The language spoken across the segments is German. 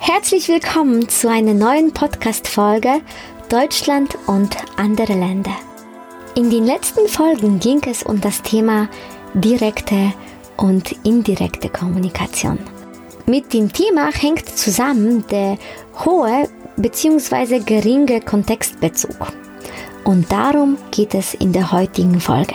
Herzlich willkommen zu einer neuen Podcast-Folge Deutschland und andere Länder. In den letzten Folgen ging es um das Thema direkte und indirekte Kommunikation. Mit dem Thema hängt zusammen der hohe bzw. geringe Kontextbezug. Und darum geht es in der heutigen Folge.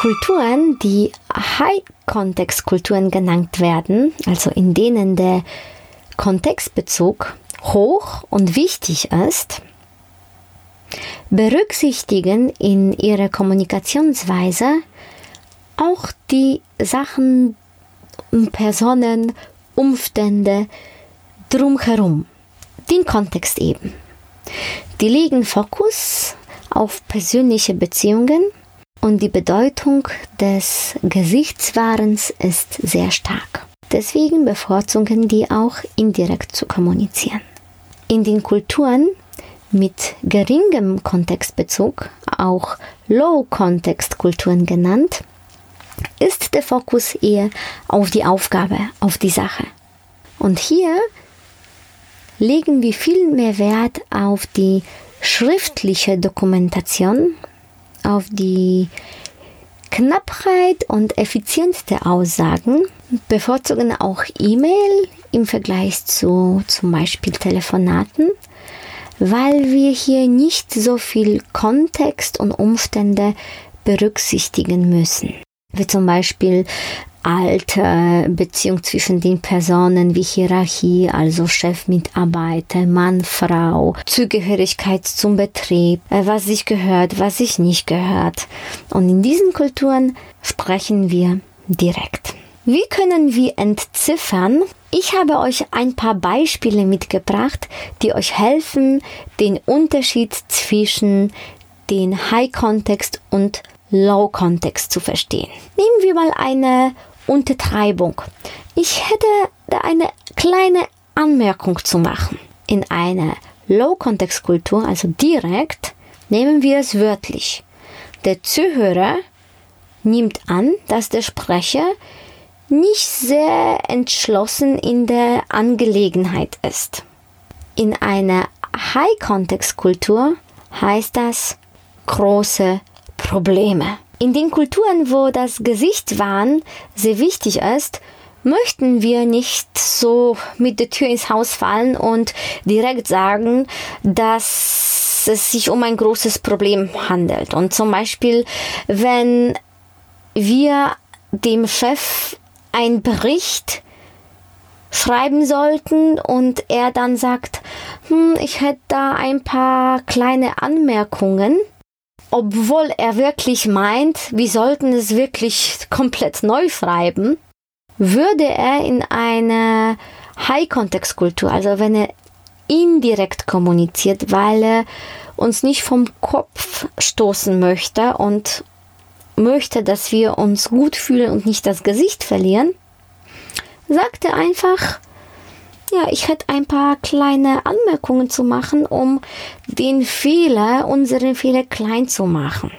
Kulturen, die High-Kontext-Kulturen genannt werden, also in denen der Kontextbezug hoch und wichtig ist, berücksichtigen in ihrer Kommunikationsweise auch die Sachen, Personen, Umstände drumherum, den Kontext eben. Die legen Fokus auf persönliche Beziehungen und die Bedeutung des Gesichtswahrens ist sehr stark. Deswegen bevorzugen die auch indirekt zu kommunizieren. In den Kulturen mit geringem Kontextbezug, auch Low-Context-Kulturen genannt, ist der Fokus eher auf die Aufgabe, auf die Sache. Und hier legen wir viel mehr Wert auf die schriftliche Dokumentation, auf die Knappheit und Effizienz der Aussagen, bevorzugen auch E-Mail im Vergleich zu zum Beispiel Telefonaten, weil wir hier nicht so viel Kontext und Umstände berücksichtigen müssen. Wie zum Beispiel Alter, Beziehung zwischen den Personen wie Hierarchie, also Chef, Mitarbeiter, Mann, Frau, Zugehörigkeit zum Betrieb, äh, was sich gehört, was sich nicht gehört. Und in diesen Kulturen sprechen wir direkt. Wie können wir entziffern? Ich habe euch ein paar Beispiele mitgebracht, die euch helfen, den Unterschied zwischen den High-Kontext und Low-Kontext zu verstehen. Nehmen wir mal eine Untertreibung. Ich hätte da eine kleine Anmerkung zu machen. In einer Low-Kontext-Kultur, also direkt, nehmen wir es wörtlich. Der Zuhörer nimmt an, dass der Sprecher nicht sehr entschlossen in der Angelegenheit ist. In einer High-Kontext-Kultur heißt das große Probleme. In den Kulturen, wo das Gesichtswahn sehr wichtig ist, möchten wir nicht so mit der Tür ins Haus fallen und direkt sagen, dass es sich um ein großes Problem handelt. Und zum Beispiel, wenn wir dem Chef einen Bericht schreiben sollten und er dann sagt, hm, ich hätte da ein paar kleine Anmerkungen, obwohl er wirklich meint, wir sollten es wirklich komplett neu schreiben, würde er in eine High-Kontext-Kultur, also wenn er indirekt kommuniziert, weil er uns nicht vom Kopf stoßen möchte und möchte, dass wir uns gut fühlen und nicht das Gesicht verlieren, sagt er einfach, ja, ich hätte ein paar kleine Anmerkungen zu machen, um den Fehler, unseren Fehler klein zu machen.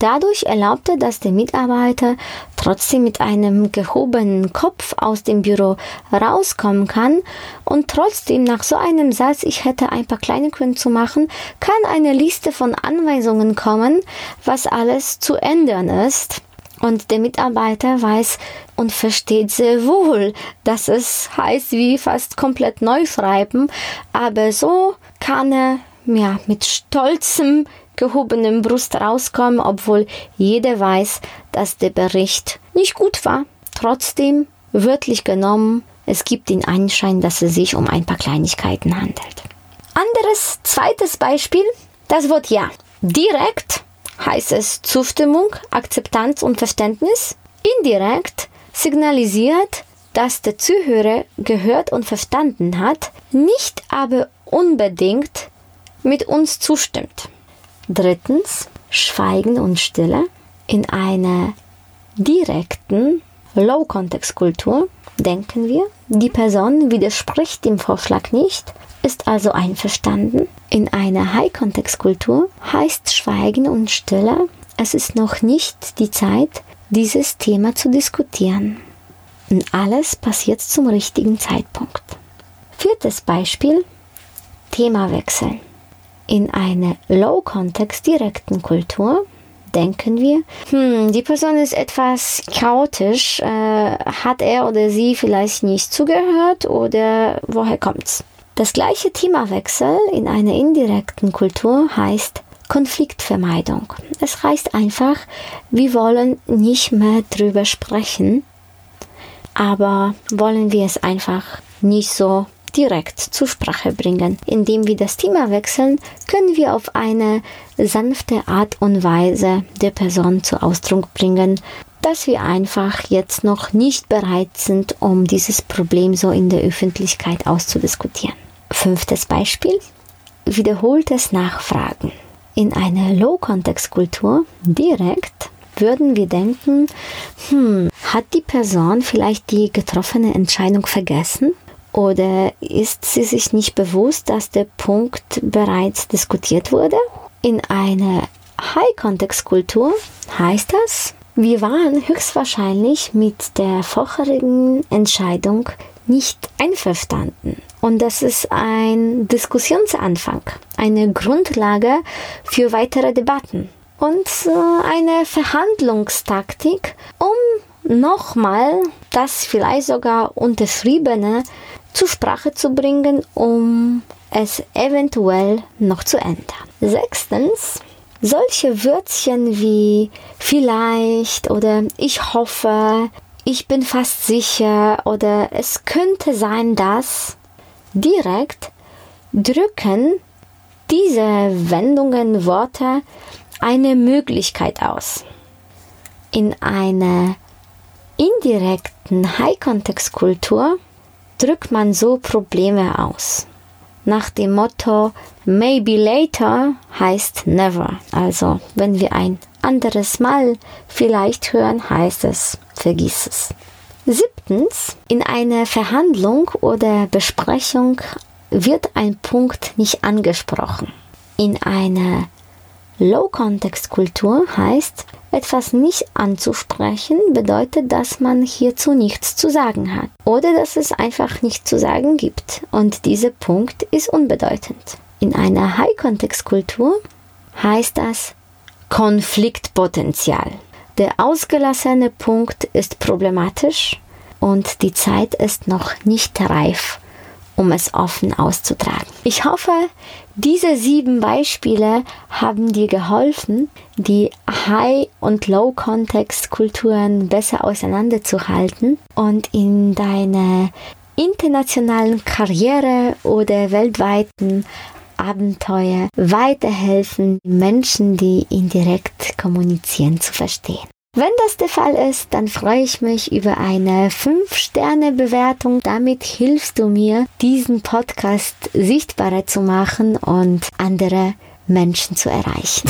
Dadurch erlaubte das der Mitarbeiter trotzdem mit einem gehobenen Kopf aus dem Büro rauskommen kann und trotzdem nach so einem Satz, ich hätte ein paar Kleinigkeiten zu machen, kann eine Liste von Anweisungen kommen, was alles zu ändern ist. Und der Mitarbeiter weiß und versteht sehr wohl, dass es heißt wie fast komplett neu schreiben, aber so kann er ja, mit stolzem gehobenem Brust rauskommen, obwohl jeder weiß, dass der Bericht nicht gut war. Trotzdem, wörtlich genommen, es gibt den Anschein, dass es sich um ein paar Kleinigkeiten handelt. Anderes zweites Beispiel, das Wort ja. Direkt heißt es Zustimmung, Akzeptanz und Verständnis. Indirekt signalisiert dass der Zuhörer gehört und verstanden hat, nicht aber unbedingt mit uns zustimmt. Drittens, Schweigen und Stille in einer direkten Low-Context-Kultur denken wir, die Person widerspricht dem Vorschlag nicht, ist also einverstanden. In einer High-Context-Kultur heißt Schweigen und Stille, es ist noch nicht die Zeit, dieses Thema zu diskutieren. Und alles passiert zum richtigen Zeitpunkt. Viertes Beispiel, Themawechsel. In einer Low-Context direkten Kultur denken wir, hm, die Person ist etwas chaotisch, äh, hat er oder sie vielleicht nicht zugehört oder woher kommt's? Das gleiche Themawechsel in einer indirekten Kultur heißt Konfliktvermeidung. Es heißt einfach, wir wollen nicht mehr drüber sprechen, aber wollen wir es einfach nicht so direkt zur Sprache bringen. Indem wir das Thema wechseln, können wir auf eine sanfte Art und Weise der Person zu Ausdruck bringen, dass wir einfach jetzt noch nicht bereit sind, um dieses Problem so in der Öffentlichkeit auszudiskutieren. Fünftes Beispiel. Wiederholtes Nachfragen. In einer Low-Context-Kultur direkt würden wir denken, hm, hat die Person vielleicht die getroffene Entscheidung vergessen? Oder ist sie sich nicht bewusst, dass der Punkt bereits diskutiert wurde? In einer High-Context-Kultur heißt das, wir waren höchstwahrscheinlich mit der vorherigen Entscheidung nicht einverstanden. Und das ist ein Diskussionsanfang, eine Grundlage für weitere Debatten und äh, eine Verhandlungstaktik, um nochmal das vielleicht sogar unterschriebene zur Sprache zu bringen, um es eventuell noch zu ändern. Sechstens, solche Wörtchen wie vielleicht oder ich hoffe, ich bin fast sicher oder es könnte sein, dass direkt drücken diese Wendungen, Worte eine Möglichkeit aus. In einer indirekten High-Context-Kultur drückt man so Probleme aus. Nach dem Motto Maybe later heißt never. Also wenn wir ein anderes Mal vielleicht hören, heißt es vergiss es. Siebtens, in einer Verhandlung oder Besprechung wird ein Punkt nicht angesprochen. In einer Low-Context-Kultur heißt, etwas nicht anzusprechen bedeutet, dass man hierzu nichts zu sagen hat oder dass es einfach nichts zu sagen gibt und dieser Punkt ist unbedeutend. In einer High-Context-Kultur heißt das Konfliktpotenzial. Der ausgelassene Punkt ist problematisch und die Zeit ist noch nicht reif um es offen auszutragen. Ich hoffe, diese sieben Beispiele haben dir geholfen, die High- und Low-Context-Kulturen besser auseinanderzuhalten und in deine internationalen Karriere oder weltweiten Abenteuer weiterhelfen, Menschen, die indirekt kommunizieren, zu verstehen. Wenn das der Fall ist, dann freue ich mich über eine 5-Sterne-Bewertung. Damit hilfst du mir, diesen Podcast sichtbarer zu machen und andere Menschen zu erreichen.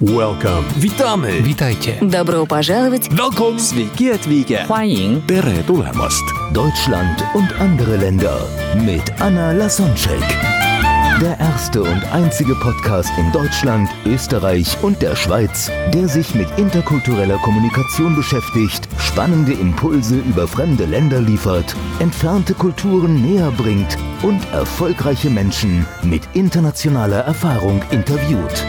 Welcome. Witamy. Witajcie. Добро пожаловать! Welcome. Sviki atvykę. 欢迎 Tere tulemast. Deutschland und andere Länder mit Anna Lasonczek. Der erste und einzige Podcast in Deutschland, Österreich und der Schweiz, der sich mit interkultureller Kommunikation beschäftigt, spannende Impulse über fremde Länder liefert, entfernte Kulturen näher bringt und erfolgreiche Menschen mit internationaler Erfahrung interviewt.